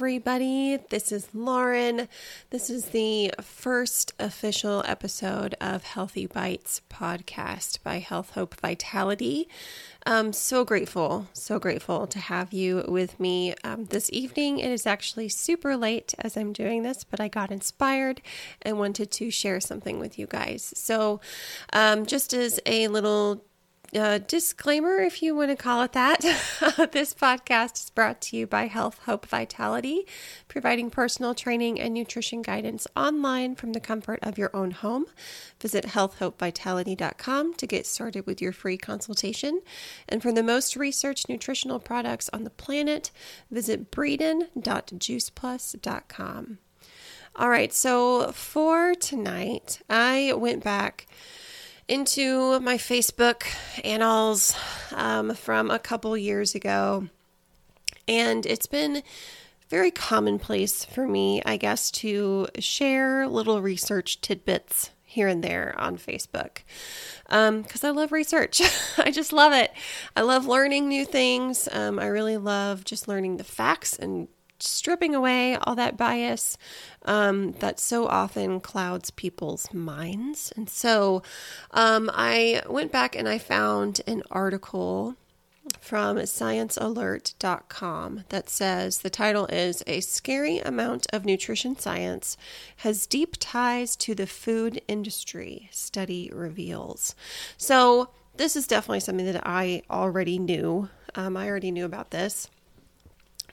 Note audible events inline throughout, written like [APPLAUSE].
everybody. This is Lauren. This is the first official episode of Healthy Bites podcast by Health Hope Vitality. I'm so grateful, so grateful to have you with me um, this evening. It is actually super late as I'm doing this, but I got inspired and wanted to share something with you guys. So, um, just as a little uh, disclaimer, if you want to call it that. [LAUGHS] this podcast is brought to you by Health Hope Vitality, providing personal training and nutrition guidance online from the comfort of your own home. Visit healthhopevitality.com to get started with your free consultation. And for the most researched nutritional products on the planet, visit breeden.juiceplus.com. All right, so for tonight, I went back into my Facebook annals um, from a couple years ago. And it's been very commonplace for me, I guess, to share little research tidbits here and there on Facebook because um, I love research. [LAUGHS] I just love it. I love learning new things. Um, I really love just learning the facts and stripping away all that bias um, that so often clouds people's minds. And so um, I went back and I found an article from sciencealert.com that says the title is A Scary Amount of Nutrition Science Has Deep Ties to the Food Industry, Study Reveals. So, this is definitely something that I already knew. Um, I already knew about this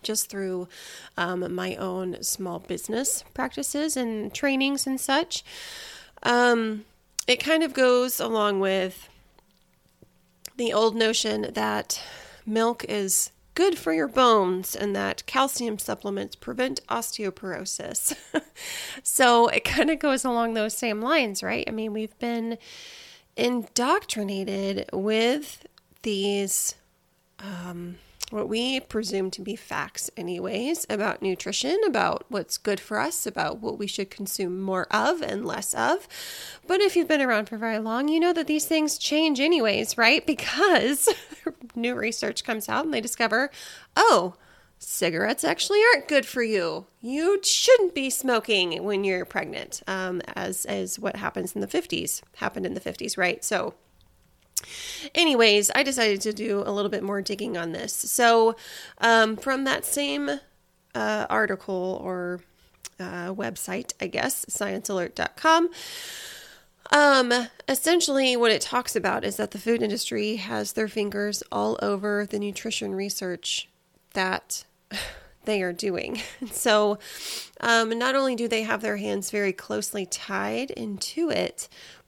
just through um, my own small business practices and trainings and such. Um, it kind of goes along with the old notion that milk is good for your bones and that calcium supplements prevent osteoporosis. [LAUGHS] so it kind of goes along those same lines, right? I mean, we've been indoctrinated with these um, what we presume to be facts, anyways, about nutrition, about what's good for us, about what we should consume more of and less of. But if you've been around for very long, you know that these things change, anyways, right? [LAUGHS] Because new research comes out and they discover, oh, cigarettes actually aren't good for you. You shouldn't be smoking when you're pregnant, um, as as what happens in the 50s happened in the 50s, right? So Anyways, I decided to do a little bit more digging on this. So, um, from that same uh, article or uh, website, I guess, sciencealert.com. Um, essentially, what it talks about is that the food industry has their fingers all over the nutrition research that [LAUGHS] they are doing. [LAUGHS] So, um, not only do they have their hands very closely tied into it,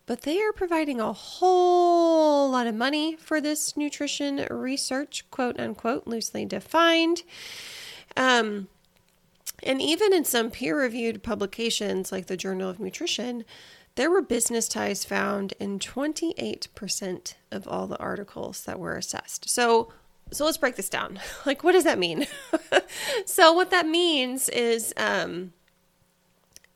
but they are providing a whole lot of money for this nutrition research, quote unquote, loosely defined. Um, and even in some peer reviewed publications like the Journal of Nutrition, there were business ties found in 28% of all the articles that were assessed. So, so let's break this down. [LAUGHS] Like, what does that mean? [LAUGHS] so, what that means is um,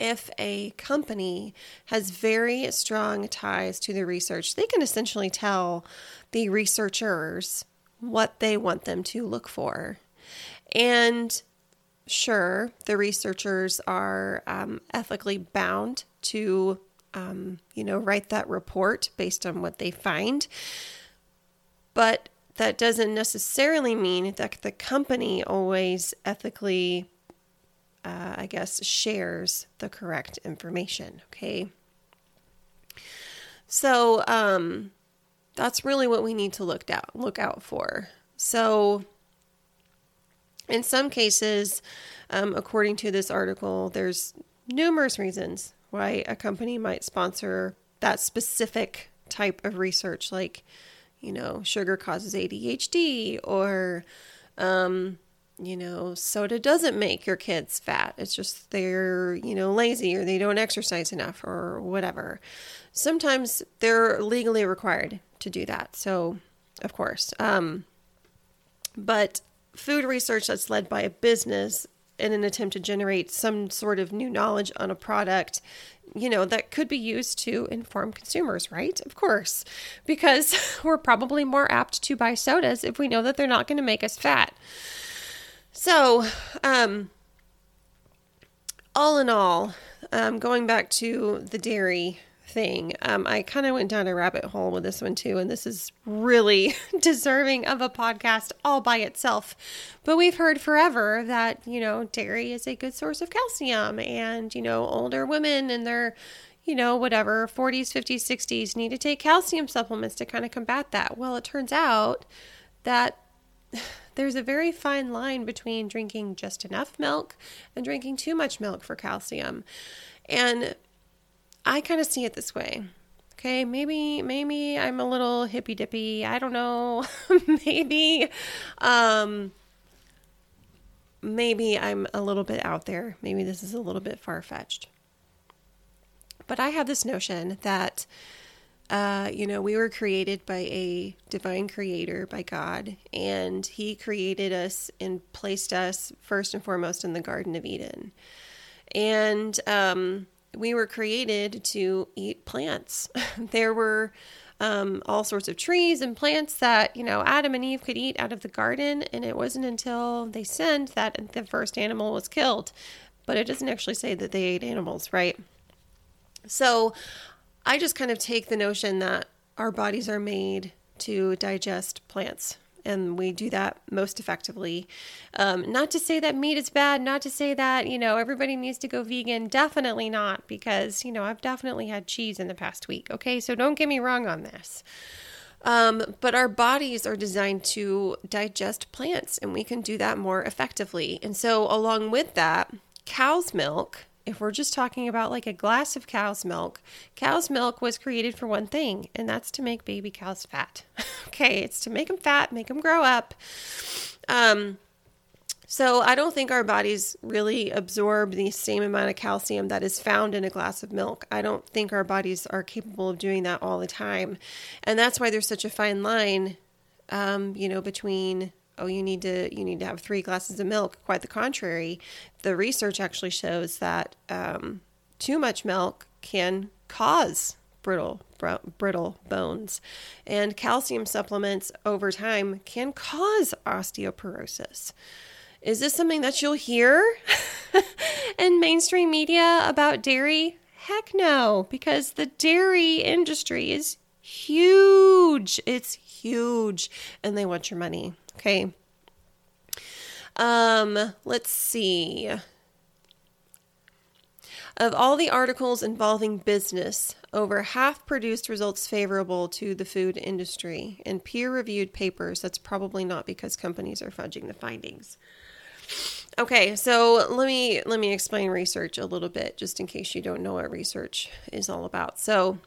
if a company has very strong ties to the research, they can essentially tell the researchers what they want them to look for. And sure, the researchers are um, ethically bound to, um, you know, write that report based on what they find. But that doesn't necessarily mean that the company always ethically uh, I guess, shares the correct information. Okay. So um, that's really what we need to look out look out for. So in some cases, um, according to this article, there's numerous reasons why a company might sponsor that specific type of research, like you know, sugar causes ADHD or um, you know, soda doesn't make your kids fat. It's just they're, you know, lazy or they don't exercise enough or whatever. Sometimes they're legally required to do that. So, of course. Um, but food research that's led by a business in an attempt to generate some sort of new knowledge on a product, you know, that could be used to inform consumers, right? Of course, because [LAUGHS] we're probably more apt to buy sodas if we know that they're not going to make us fat. So, um, all in all, um, going back to the dairy thing, um, I kind of went down a rabbit hole with this one too, and this is really [LAUGHS] deserving of a podcast all by itself. But we've heard forever that, you know, dairy is a good source of calcium, and, you know, older women and their you know, whatever, 40s, 50s, 60s need to take calcium supplements to kind of combat that. Well, it turns out that [SIGHS] there's a very fine line between drinking just enough milk and drinking too much milk for calcium. And I kind of see it this way. Okay, maybe maybe I'm a little hippy dippy. I don't know. [LAUGHS] maybe um maybe I'm a little bit out there. Maybe this is a little bit far fetched. But I have this notion that uh, you know, we were created by a divine creator, by God, and He created us and placed us first and foremost in the Garden of Eden. And um, we were created to eat plants. [LAUGHS] there were um, all sorts of trees and plants that, you know, Adam and Eve could eat out of the garden. And it wasn't until they sinned that the first animal was killed. But it doesn't actually say that they ate animals, right? So I just kind of take the notion that our bodies are made to digest plants and we do that most effectively. Um, not to say that meat is bad, not to say that, you know, everybody needs to go vegan. Definitely not, because, you know, I've definitely had cheese in the past week. Okay. So don't get me wrong on this. Um, but our bodies are designed to digest plants, and we can do that more effectively. And so, along with that, cow's milk if we're just talking about like a glass of cow's milk, cow's milk was created for one thing, and that's to make baby cows fat. [LAUGHS] okay, it's to make them fat, make them grow up. Um, so I don't think our bodies really absorb the same amount of calcium that is found in a glass of milk. I don't think our bodies are capable of doing that all the time, and that's why there's such a fine line, um, you know, between oh you need to you need to have three glasses of milk. Quite the contrary. The research actually shows that um, too much milk can cause brittle brittle bones. And calcium supplements over time can cause osteoporosis. Is this something that you'll hear [LAUGHS] in mainstream media about dairy? Heck no because the dairy industry is huge. It's huge and they want your money Okay. Um, let's see. Of all the articles involving business, over half produced results favorable to the food industry. In peer-reviewed papers, that's probably not because companies are fudging the findings. Okay, so let me let me explain research a little bit just in case you don't know what research is all about. So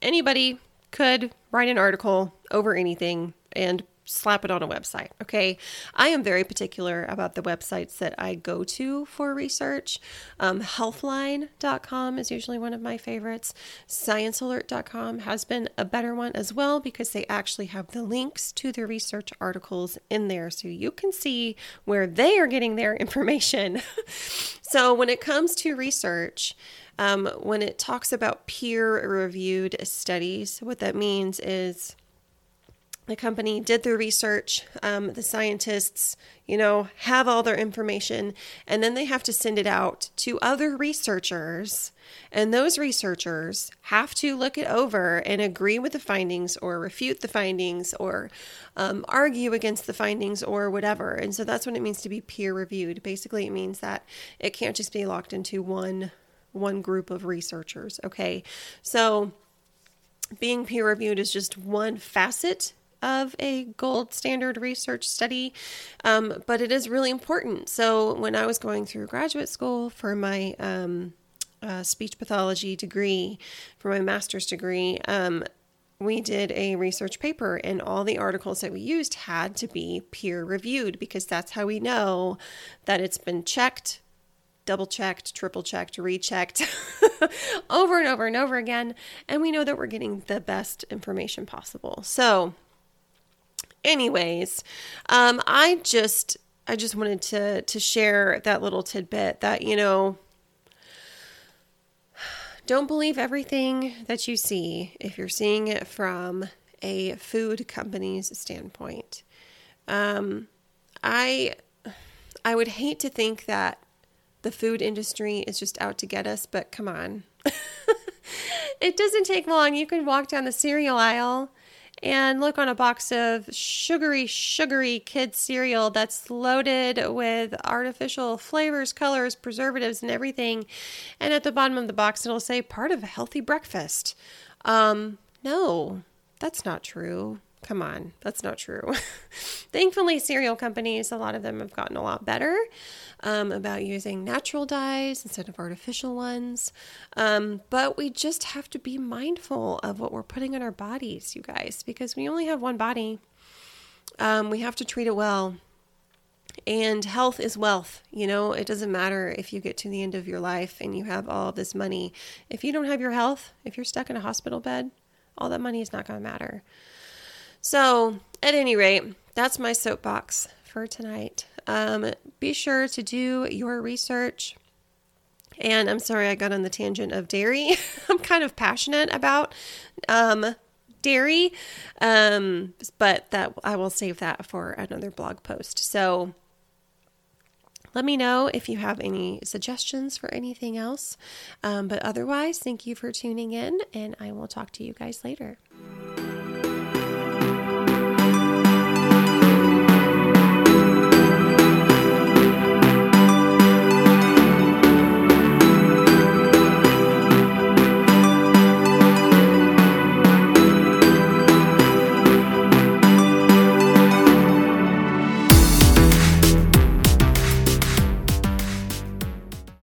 anybody could write an article over anything and slap it on a website. Okay. I am very particular about the websites that I go to for research. Um, healthline.com is usually one of my favorites. Sciencealert.com has been a better one as well because they actually have the links to the research articles in there so you can see where they are getting their [LAUGHS] information. [LAUGHS] so when it comes to research, um, when it talks about peer reviewed studies, what that means is the company did their research. Um, the scientists you know have all their information and then they have to send it out to other researchers. And those researchers have to look it over and agree with the findings or refute the findings or um, argue against the findings or whatever. And so that's what it means to be peer reviewed basically it means that it can't just be locked into one one group of researchers okay? So being peer reviewed is just one facet of a gold standard research study, um, but it is really important. So when I was going through graduate school for my um, uh, speech pathology degree, for my master's degree, um, we did a research paper, and all the articles that we used had to be peer reviewed because that's how we know that it's been checked double checked, triple checked, rechecked [LAUGHS] over and over and over again. And we know that we're getting the best information possible. So, anyways, um, I just I just wanted to to share that little tidbit that you know [SIGHS] don't believe everything that you see if you're seeing it from a food company's standpoint. Um, I I would hate to think that the food industry is just out to get us, but come on. [LAUGHS] it doesn't take long. You can walk down the cereal aisle and look on a box of sugary, sugary kid cereal that's loaded with artificial flavors, colors, preservatives, and everything. And at the bottom of the box, it'll say part of a healthy breakfast. Um, no, that's not true. Come on, that's not true. [LAUGHS] Thankfully, cereal companies, a lot of them have gotten a lot better um, about using natural dyes instead of artificial ones. Um, but we just have to be mindful of what we're putting in our bodies, you guys, because we only have one body. Um, we have to treat it well. And health is wealth. You know, it doesn't matter if you get to the end of your life and you have all this money. If you don't have your health, if you're stuck in a hospital bed, all that money is not going to matter. So, at any rate, that's my soapbox for tonight. Um, be sure to do your research. And I'm sorry I got on the tangent of dairy. [LAUGHS] I'm kind of passionate about um, dairy, um, but that I will save that for another blog post. So let me know if you have any suggestions for anything else. Um, but otherwise, thank you for tuning in, and I will talk to you guys later.